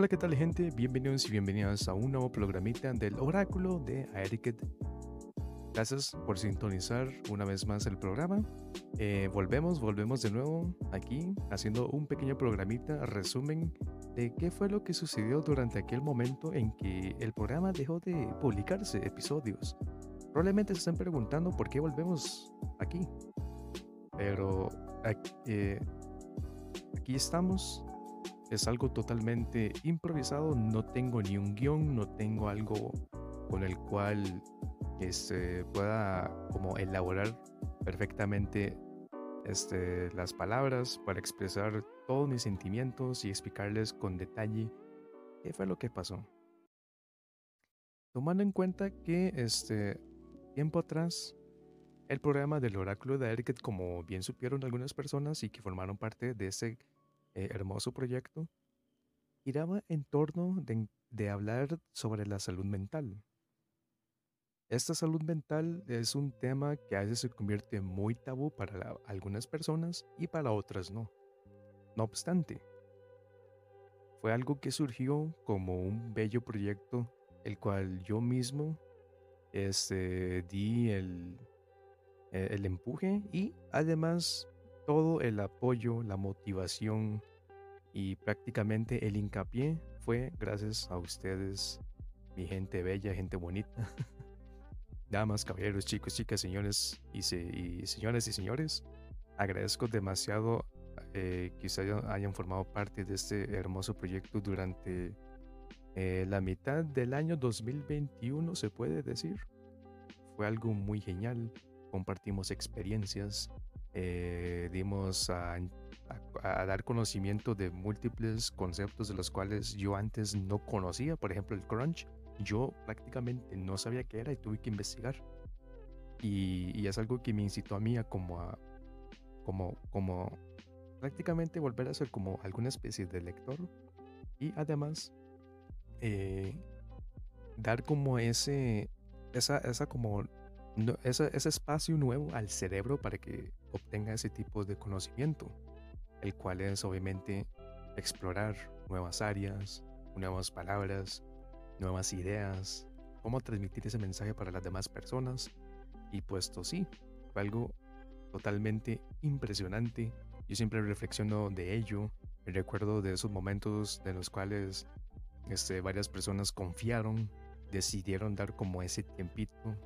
Hola, ¿qué tal gente? Bienvenidos y bienvenidas a un nuevo programita del oráculo de Aeriket. Gracias por sintonizar una vez más el programa. Eh, volvemos, volvemos de nuevo aquí haciendo un pequeño programita, resumen de qué fue lo que sucedió durante aquel momento en que el programa dejó de publicarse episodios. Probablemente se estén preguntando por qué volvemos aquí. Pero eh, aquí estamos es algo totalmente improvisado, no tengo ni un guion, no tengo algo con el cual este, pueda como elaborar perfectamente este, las palabras para expresar todos mis sentimientos y explicarles con detalle qué fue lo que pasó. Tomando en cuenta que este tiempo atrás el programa del oráculo de Eric, como bien supieron algunas personas y que formaron parte de ese eh, hermoso proyecto, giraba en torno de, hablar sobre la salud mental. Esta salud mental es un tema que a veces se convierte muy tabú para algunas personas y para otras no. No obstante, fue algo que surgió como un bello proyecto, el cual yo mismo este, di el, e, el empuje y además todo el apoyo, la motivación y prácticamente el hincapié fue gracias a ustedes, mi gente bella, gente bonita. Damas, caballeros, chicos, chicas, señores y, señores y señores, agradezco demasiado eh, que ustedes hayan formado parte de este hermoso proyecto durante eh, la mitad del año 2021, se puede decir. Fue algo muy genial, compartimos experiencias, eh, dimos a, dar conocimiento de múltiples conceptos de los cuales yo antes no conocía, por ejemplo el crunch, yo prácticamente no sabía qué era y tuve que investigar. Y, es algo que me incitó a mí a como a, como, prácticamente volver a ser como alguna especie de lector y además eh, dar como ese, esa como ese, espacio nuevo al cerebro para que obtenga ese tipo de conocimiento, el cual es obviamente explorar nuevas áreas, nuevas palabras, nuevas ideas, cómo transmitir ese mensaje para las demás personas. Y puesto sí, fue algo totalmente impresionante. Yo siempre reflexiono de ello, recuerdo de esos momentos de los cuales este, varias personas confiaron, decidieron dar como ese tiempito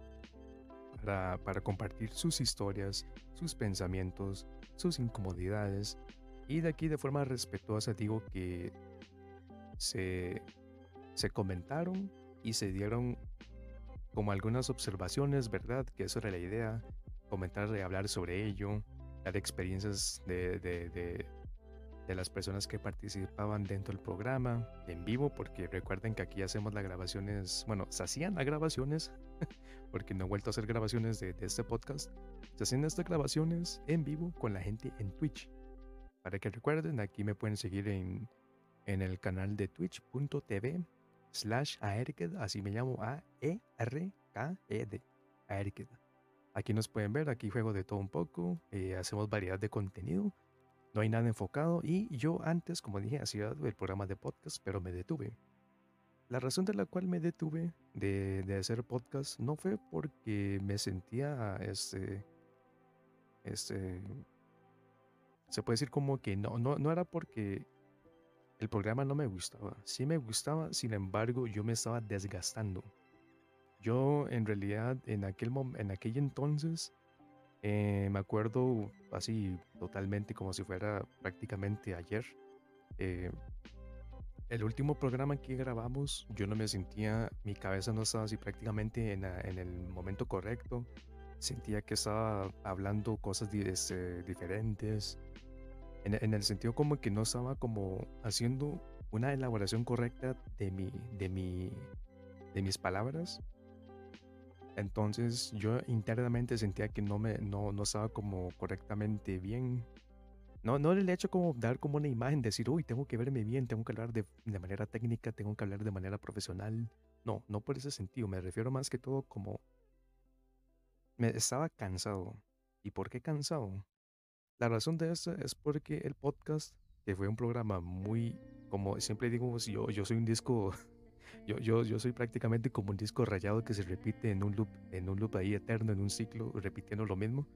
para, compartir sus historias, sus pensamientos, sus incomodidades. Y de aquí de forma respetuosa digo que se, se comentaron y se dieron como algunas observaciones, ¿verdad? Que eso era la idea, comentar y hablar sobre ello, dar experiencias de, las personas que participaban dentro del programa en vivo, porque recuerden que aquí hacemos las grabaciones, bueno, se hacían las grabaciones, porque no he vuelto a hacer grabaciones de, este podcast, se hacían estas grabaciones en vivo con la gente en Twitch. Para que recuerden, aquí me pueden seguir en, en el canal de twitch.tv slash aerked, así me llamo A-E-R-K-E-D, aerked. Aquí nos pueden ver, aquí juego de todo un poco, eh, hacemos variedad de contenido no hay nada enfocado y yo antes, como dije, hacía el programa de podcast, pero me detuve. La razón de la cual me detuve de, hacer podcast no fue porque me sentía, este, este, se puede decir como que no, no, no era porque el programa no me gustaba. Sí me gustaba, sin embargo, yo me estaba desgastando. Yo en realidad en aquel, en aquel entonces eh, me acuerdo así totalmente como si fuera prácticamente ayer. Eh, el último programa que grabamos, yo no me sentía, mi cabeza no estaba así prácticamente en, el momento correcto. Sentía que estaba hablando cosas este, diferentes. En, el sentido como que no estaba como haciendo una elaboración correcta de mi, de mi, de mis palabras entonces yo internamente sentía que no me no, no estaba como correctamente bien. No, no el hecho como dar como una imagen, decir, uy, tengo que verme bien, tengo que hablar de, de manera técnica, tengo que hablar de manera profesional. No, no por ese sentido, me refiero más que todo como me estaba cansado. ¿Y por qué cansado? La razón de eso es porque el podcast, que fue un programa muy como siempre digo, yo, yo soy un disco, yo, yo, yo soy prácticamente como un disco rayado que se repite en un loop, en un loop ahí eterno, en un ciclo, repitiendo lo mismo.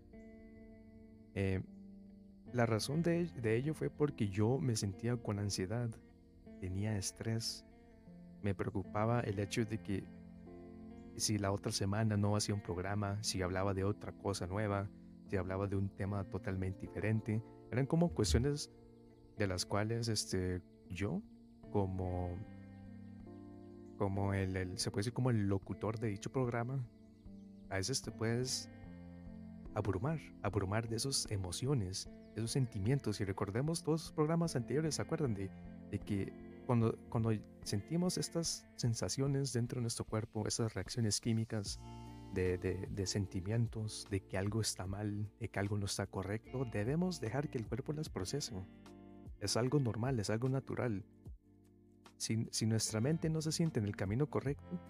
Eh, la razón de, de ello fue porque yo me sentía con ansiedad, tenía estrés, me preocupaba el hecho de que si la otra semana no hacía un programa, si hablaba de otra cosa nueva, si hablaba de un tema totalmente diferente, eran como cuestiones de las cuales este, yo, como, como el, se puede decir como el locutor de dicho programa, a veces te puedes abrumar, abrumar de esas emociones, esos sentimientos. Y recordemos todos los programas anteriores, ¿se acuerdan de, de que cuando, cuando sentimos estas sensaciones dentro de nuestro cuerpo, esas reacciones químicas de, de, sentimientos, de que algo está mal, de que algo no está correcto, debemos dejar que el cuerpo las procese. Es algo normal, es algo natural. Si, nuestra mente no se siente en el camino correcto,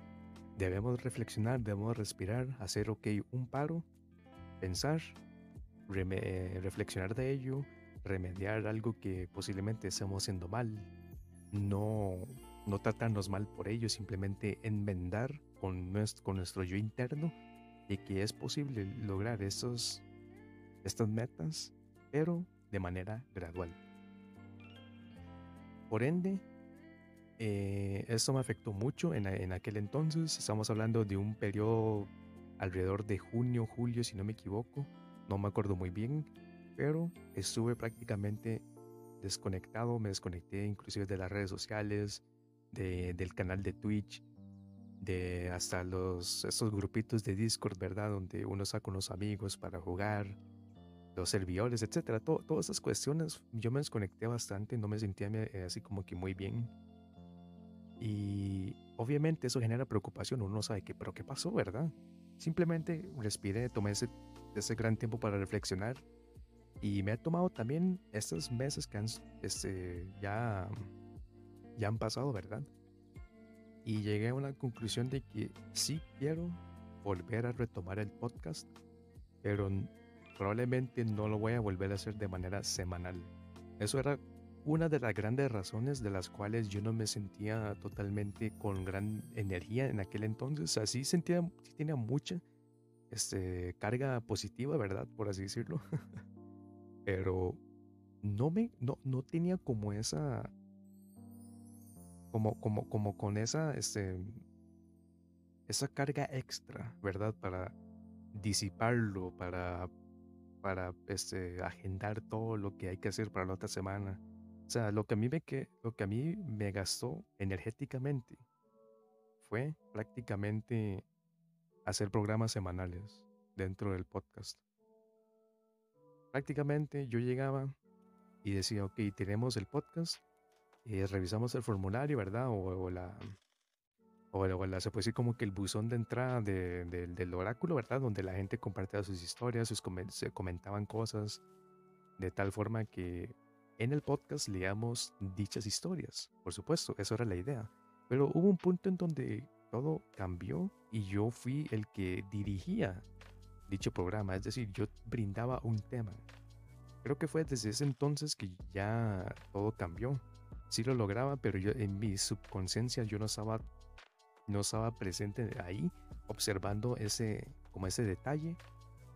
debemos reflexionar, debemos respirar, hacer, ok, un paro, pensar, reflexionar de ello, remediar algo que posiblemente estemos haciendo mal, no, no tratarnos mal por ello, simplemente enmendar con nuestro, con nuestro yo interno y que es posible lograr esos, estas metas, pero de manera gradual. Por ende, eh, esto me afectó mucho en, en, aquel entonces. Estamos hablando de un periodo alrededor de junio, julio, si no me equivoco. No me acuerdo muy bien, pero estuve prácticamente desconectado, me desconecté inclusive de las redes sociales, de, del canal de Twitch, de hasta los, esos grupitos de Discord, ¿verdad? Donde uno está con los amigos para jugar, los servidores, etcétera. todas esas cuestiones yo me desconecté bastante, no me sentía eh, así como que muy bien. Y obviamente eso genera preocupación, uno no sabe qué, pero qué pasó, ¿verdad? Simplemente respiré, tomé ese, ese gran tiempo para reflexionar y me he tomado también estos meses que han, este, ya, ya han pasado, ¿verdad? Y llegué a una conclusión de que sí quiero volver a retomar el podcast, pero probablemente no lo voy a volver a hacer de manera semanal. Eso era una de las grandes razones de las cuales yo no me sentía totalmente con gran energía en aquel entonces. Así sentía, sí tenía mucha este, carga positiva, ¿verdad? Por así decirlo. pero no me, no, no tenía como esa, como, como, como con esa, este, esa carga extra, ¿verdad? Para disiparlo, para, para, este, agendar todo lo que hay que hacer para la otra semana. O sea, lo que a mí me, que, lo que a mí me gastó energéticamente fue prácticamente hacer programas semanales dentro del podcast prácticamente yo llegaba y decía, ok, tenemos el podcast, y revisamos el formulario, ¿verdad? O, la, o, la, se puede decir como que el buzón de entrada del oráculo, ¿verdad? Donde la gente compartía sus historias, se comentaban cosas, de tal forma que en el podcast leíamos dichas historias, por supuesto, eso era la idea. Pero hubo un punto en donde todo cambió y yo fui el que dirigía dicho programa, es decir, yo brindaba un tema. Creo que fue desde ese entonces que ya todo cambió. Sí lo lograba, pero yo en mi subconsciencia yo no estaba no estaba presente ahí observando ese como ese detalle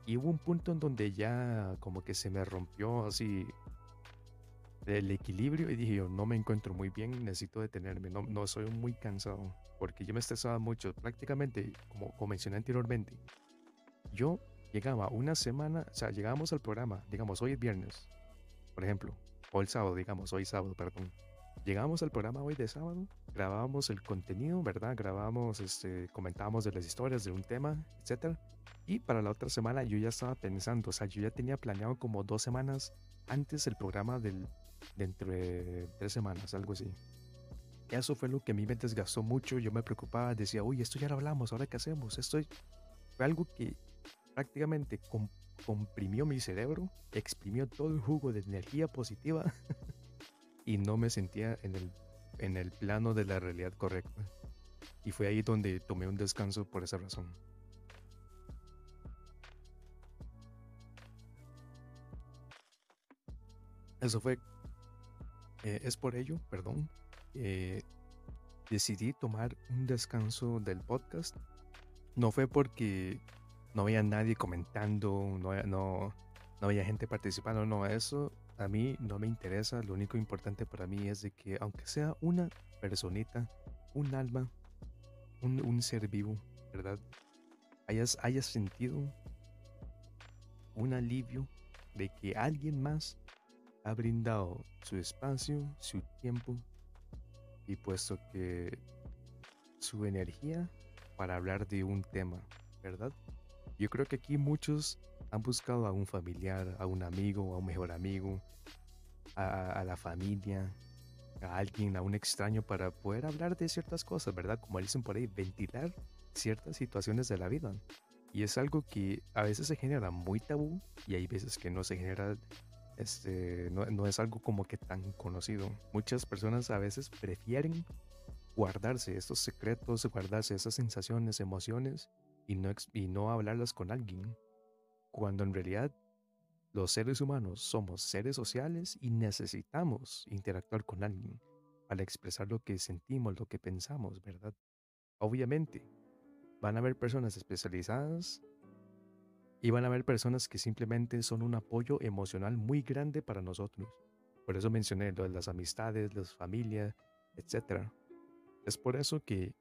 y hubo un punto en donde ya como que se me rompió así el equilibrio y dije yo no me encuentro muy bien, necesito detenerme, no, no soy muy cansado porque yo me estresaba mucho, prácticamente como, como mencioné anteriormente, yo llegaba una semana, o sea, llegábamos al programa, digamos, hoy es viernes, por ejemplo, o el sábado, digamos, hoy sábado, perdón. Llegábamos al programa hoy de sábado, grabábamos el contenido, ¿verdad? Grabábamos, este, comentábamos de las historias de un tema, etcétera. Y para la otra semana yo ya estaba pensando, o sea, yo ya tenía planeado como dos semanas antes el programa del, de tres semanas, algo así. Eso fue lo que a mí me desgastó mucho, yo me preocupaba, decía, uy, esto ya lo hablamos, ahora qué hacemos, esto fue algo que prácticamente comprimió mi cerebro, exprimió todo el jugo de energía positiva y no me sentía en el, en el plano de la realidad correcta. Y fue ahí donde tomé un descanso por esa razón. Eso fue. Eh, es por ello, perdón, eh, decidí tomar un descanso del podcast. No fue porque no había nadie comentando, no, no, no había gente participando, no, eso a mí no me interesa. Lo único importante para mí es de que aunque sea una personita, un alma, un, ser vivo, ¿verdad? Hayas, hayas sentido un alivio de que alguien más ha brindado su espacio, su tiempo y puesto que su energía para hablar de un tema, ¿verdad? Yo creo que aquí muchos han buscado a un familiar, a un amigo, a un mejor amigo, a, la familia, a alguien, a un extraño para poder hablar de ciertas cosas, ¿verdad? Como dicen por ahí, ventilar ciertas situaciones de la vida. Y es algo que a veces se genera muy tabú y hay veces que no se genera, este, no, es algo como que tan conocido. Muchas personas a veces prefieren guardarse estos secretos, guardarse esas sensaciones, emociones y no, y no hablarlas con alguien. Cuando en realidad los seres humanos somos seres sociales y necesitamos interactuar con alguien para expresar lo que sentimos, lo que pensamos, ¿verdad? Obviamente, van a haber personas especializadas y van a haber personas que simplemente son un apoyo emocional muy grande para nosotros. Por eso mencioné lo de las amistades, las familias, etc. Es por eso que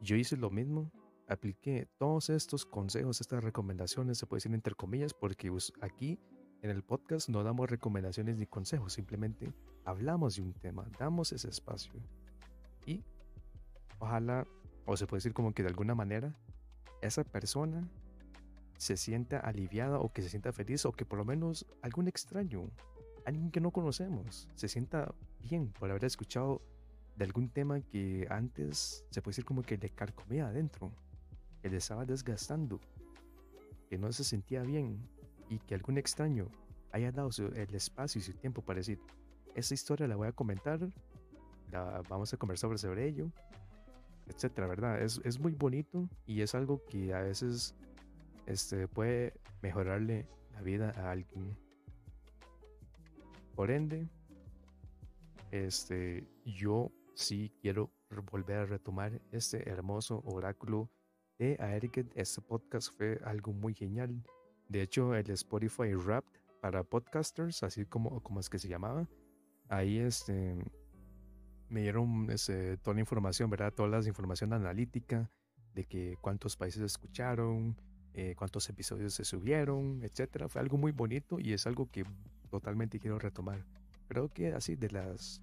yo hice lo mismo. Apliqué todos estos consejos, estas recomendaciones, se puede decir entre comillas, porque aquí en el podcast no damos recomendaciones ni consejos, simplemente hablamos de un tema, damos ese espacio. Y ojalá o se puede decir como que de alguna manera esa persona se sienta aliviada o que se sienta feliz o que por lo menos algún extraño, alguien que no conocemos, se sienta bien por haber escuchado de algún tema que antes se puede decir como que le carcomía adentro, que le estaba desgastando, que no se sentía bien y que algún extraño haya dado el espacio y su tiempo para decir, esta historia la voy a comentar, la, vamos a conversar sobre ello etcétera, ¿verdad? Es, es, muy bonito y es algo que a veces este, puede mejorarle la vida a alguien. Por ende, este, yo sí quiero volver a retomar este hermoso oráculo de Aeriket. Este podcast fue algo muy genial. De hecho, el Spotify Wrapped para podcasters, así como, como es que se llamaba, ahí este, me dieron toda la información, ¿verdad? Toda la información analítica de que cuántos países escucharon, eh, cuántos episodios se subieron, etcétera. Fue algo muy bonito y es algo que totalmente quiero retomar. Creo que así de las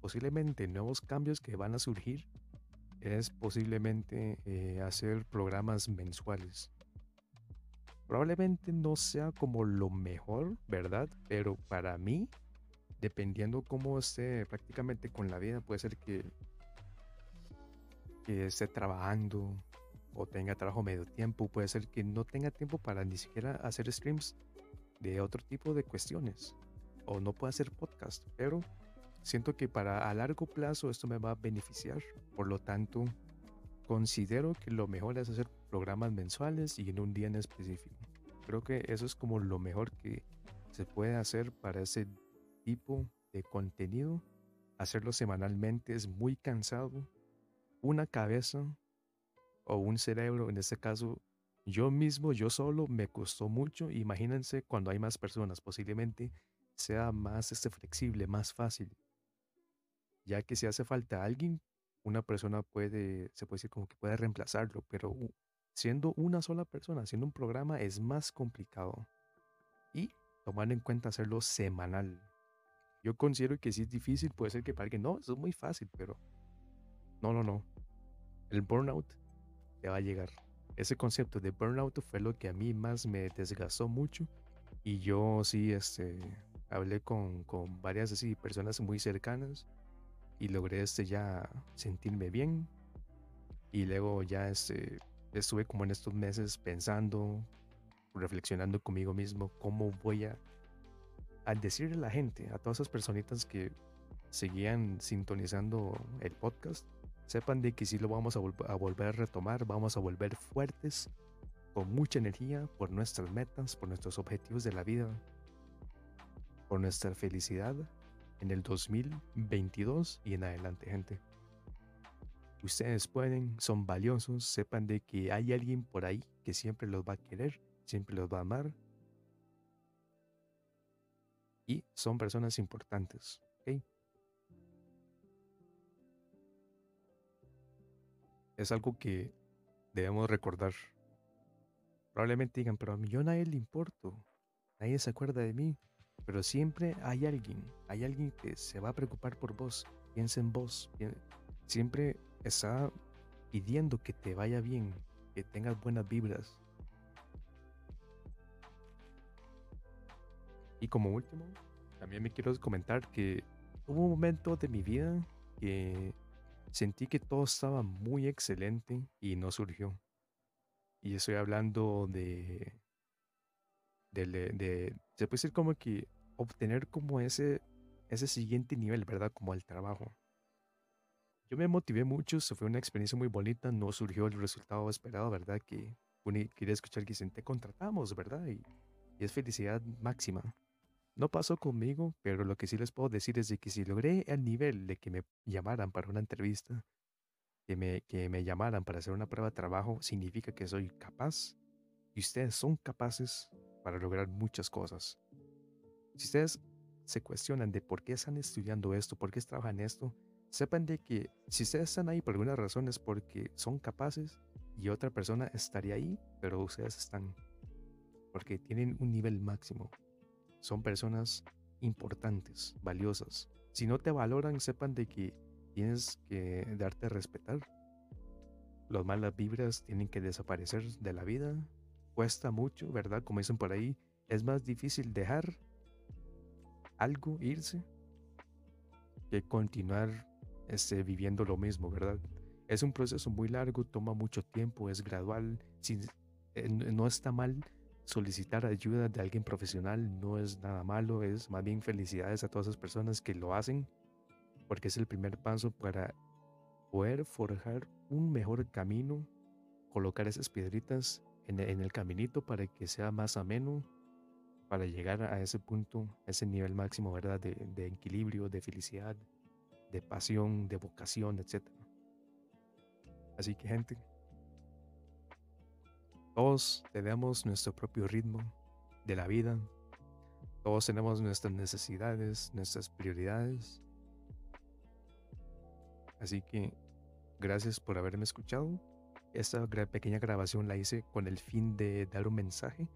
posiblemente nuevos cambios que van a surgir es posiblemente eh, hacer programas mensuales. Probablemente no sea como lo mejor, ¿verdad? Pero para mí dependiendo cómo esté prácticamente con la vida, puede ser que, que esté trabajando o tenga trabajo medio tiempo, puede ser que no tenga tiempo para ni siquiera hacer streams de otro tipo de cuestiones o no pueda hacer podcast, pero siento que para a largo plazo esto me va a beneficiar, por lo tanto considero que lo mejor es hacer programas mensuales y en un día en específico. Creo que eso es como lo mejor que se puede hacer para ese tipo de contenido, hacerlo semanalmente es muy cansado. Una cabeza o un cerebro, en este caso, yo mismo, yo solo, me costó mucho. Imagínense cuando hay más personas, posiblemente sea más este, flexible, más fácil. Ya que si hace falta alguien, una persona puede, se puede decir como que puede reemplazarlo, pero siendo una sola persona, haciendo un programa, es más complicado. Y tomar en cuenta hacerlo semanal. Yo considero que si es difícil, puede ser que para alguien, no, eso es muy fácil, pero no, no, no. El burnout te va a llegar. Ese concepto de burnout fue lo que a mí más me desgastó mucho. Y yo sí, este, hablé con, con varias así personas muy cercanas y logré este ya sentirme bien. Y luego ya este, estuve como en estos meses pensando, reflexionando conmigo mismo, cómo voy a al decirle a la gente, a todas esas personitas que seguían sintonizando el podcast, sepan de que sí lo vamos a, a volver a retomar, vamos a volver fuertes, con mucha energía por nuestras metas, por nuestros objetivos de la vida, por nuestra felicidad en el 2022 y en adelante, gente. Ustedes pueden, son valiosos, sepan de que hay alguien por ahí que siempre los va a querer, siempre los va a amar. Y son personas importantes, ¿ok? Es algo que debemos recordar. Probablemente digan, pero a mí yo nadie le importo. Nadie se acuerda de mí. Pero siempre hay alguien, hay alguien que se va a preocupar por vos. Piensa en vos. Siempre está pidiendo que te vaya bien, que tengas buenas vibras. Y como último, también me quiero comentar que hubo un momento de mi vida que sentí que todo estaba muy excelente y no surgió. Y estoy hablando de, de, se puede decir como que obtener como ese, ese siguiente nivel, ¿verdad? Como el trabajo. Yo me motivé mucho, se fue una experiencia muy bonita, no surgió el resultado esperado, ¿verdad? Que quería escuchar que dicen, te contratamos, ¿verdad? Y, y es felicidad máxima. No pasó conmigo, pero lo que sí les puedo decir es de que si logré el nivel de que me llamaran para una entrevista, que me, que me llamaran para hacer una prueba de trabajo, significa que soy capaz y ustedes son capaces para lograr muchas cosas. Si ustedes se cuestionan de por qué están estudiando esto, por qué trabajan esto, sepan de que si ustedes están ahí por alguna razón es porque son capaces y otra persona estaría ahí, pero ustedes están porque tienen un nivel máximo son personas importantes, valiosas. Si no te valoran, sepan de que tienes que darte a respetar. Las malas vibras tienen que desaparecer de la vida. Cuesta mucho, ¿verdad? Como dicen por ahí, es más difícil dejar algo irse que continuar este, viviendo lo mismo, ¿verdad? Es un proceso muy largo, toma mucho tiempo, es gradual. Eh, no está mal solicitar ayuda de alguien profesional no es nada malo, es más bien felicidades a todas esas personas que lo hacen, porque es el primer paso para poder forjar un mejor camino, colocar esas piedritas en, el caminito para que sea más ameno, para llegar a ese punto, ese nivel máximo, ¿verdad? De, de equilibrio, de felicidad, de pasión, de vocación, etc. Así que gente, todos tenemos nuestro propio ritmo de la vida. Todos tenemos nuestras necesidades, nuestras prioridades. Así que gracias por haberme escuchado. Esta pequeña grabación la hice con el fin de dar un mensaje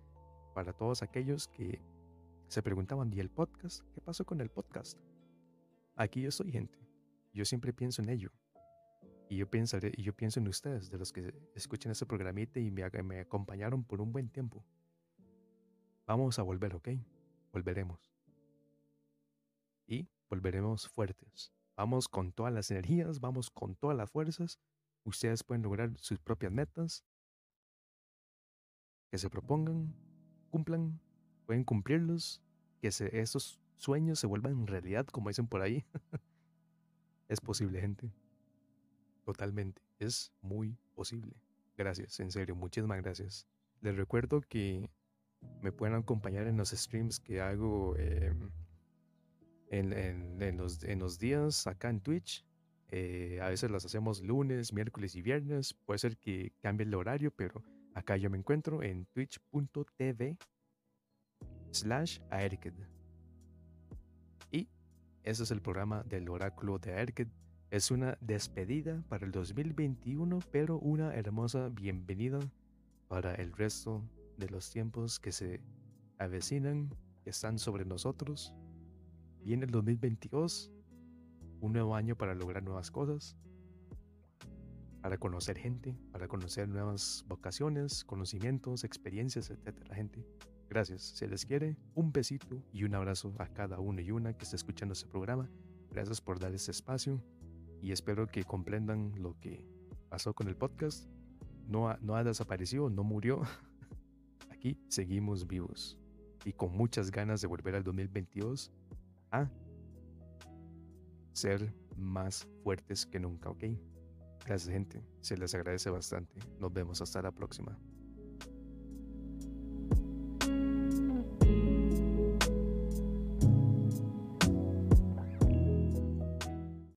para todos aquellos que se preguntaban, ¿y el podcast? ¿Qué pasó con el podcast? Aquí yo soy gente. Yo siempre pienso en ello. Y yo pensaré, y yo pienso en ustedes, de los que escuchan este programita y me, me acompañaron por un buen tiempo. Vamos a volver, ¿ok? Volveremos. Y volveremos fuertes. Vamos con todas las energías, vamos con todas las fuerzas. Ustedes pueden lograr sus propias metas. Que se propongan, cumplan, pueden cumplirlos. Que se, esos sueños se vuelvan realidad, como dicen por ahí. es posible, gente. Totalmente, es muy posible. Gracias, en serio, muchísimas gracias. Les recuerdo que me pueden acompañar en los streams que hago em, en, los, en, los, días acá en Twitch. Eh, a veces las hacemos lunes, miércoles y viernes. Puede ser que cambie el horario, pero acá yo me encuentro en twitch.tv slash aerked. Y ese es el programa del oráculo de Aerked es una despedida para el 2021, pero una hermosa bienvenida para el resto de los tiempos que se avecinan, que están sobre nosotros. Viene el 2022, un nuevo año para lograr nuevas cosas, para conocer gente, para conocer nuevas vocaciones, conocimientos, experiencias, etcétera, gente. Gracias. Se les quiere un besito y un abrazo a cada uno y una que está escuchando este programa. Gracias por dar este espacio y espero que comprendan lo que pasó con el podcast. No ha, no ha desaparecido, no murió. Aquí seguimos vivos y con muchas ganas de volver al 2022 a ser más fuertes que nunca, ¿ok? Gracias gente, se les agradece bastante. Nos vemos hasta la próxima.